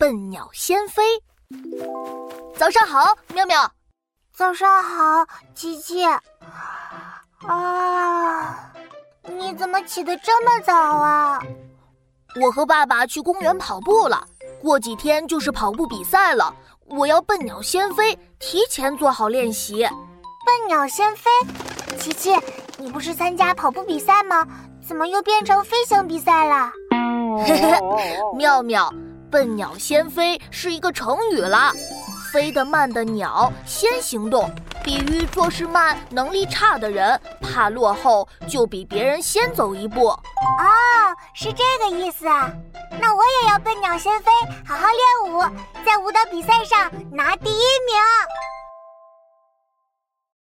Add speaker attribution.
Speaker 1: 笨鸟先飞。早上好，妙妙。
Speaker 2: 早上好，琪琪。啊，你怎么起得这么早啊？
Speaker 1: 我和爸爸去公园跑步了，过几天就是跑步比赛了，我要笨鸟先飞，提前做好练习。
Speaker 2: 笨鸟先飞，琪琪，你不是参加跑步比赛吗？怎么又变成飞行比赛了？
Speaker 1: 嘿嘿，妙妙，笨鸟先飞是一个成语了，飞得慢的鸟先行动。比喻做事慢、能力差的人，怕落后，就比别人先走一步。哦，
Speaker 2: 是这个意思啊！那我也要笨鸟先飞，好好练舞，在舞蹈比赛上拿第一名。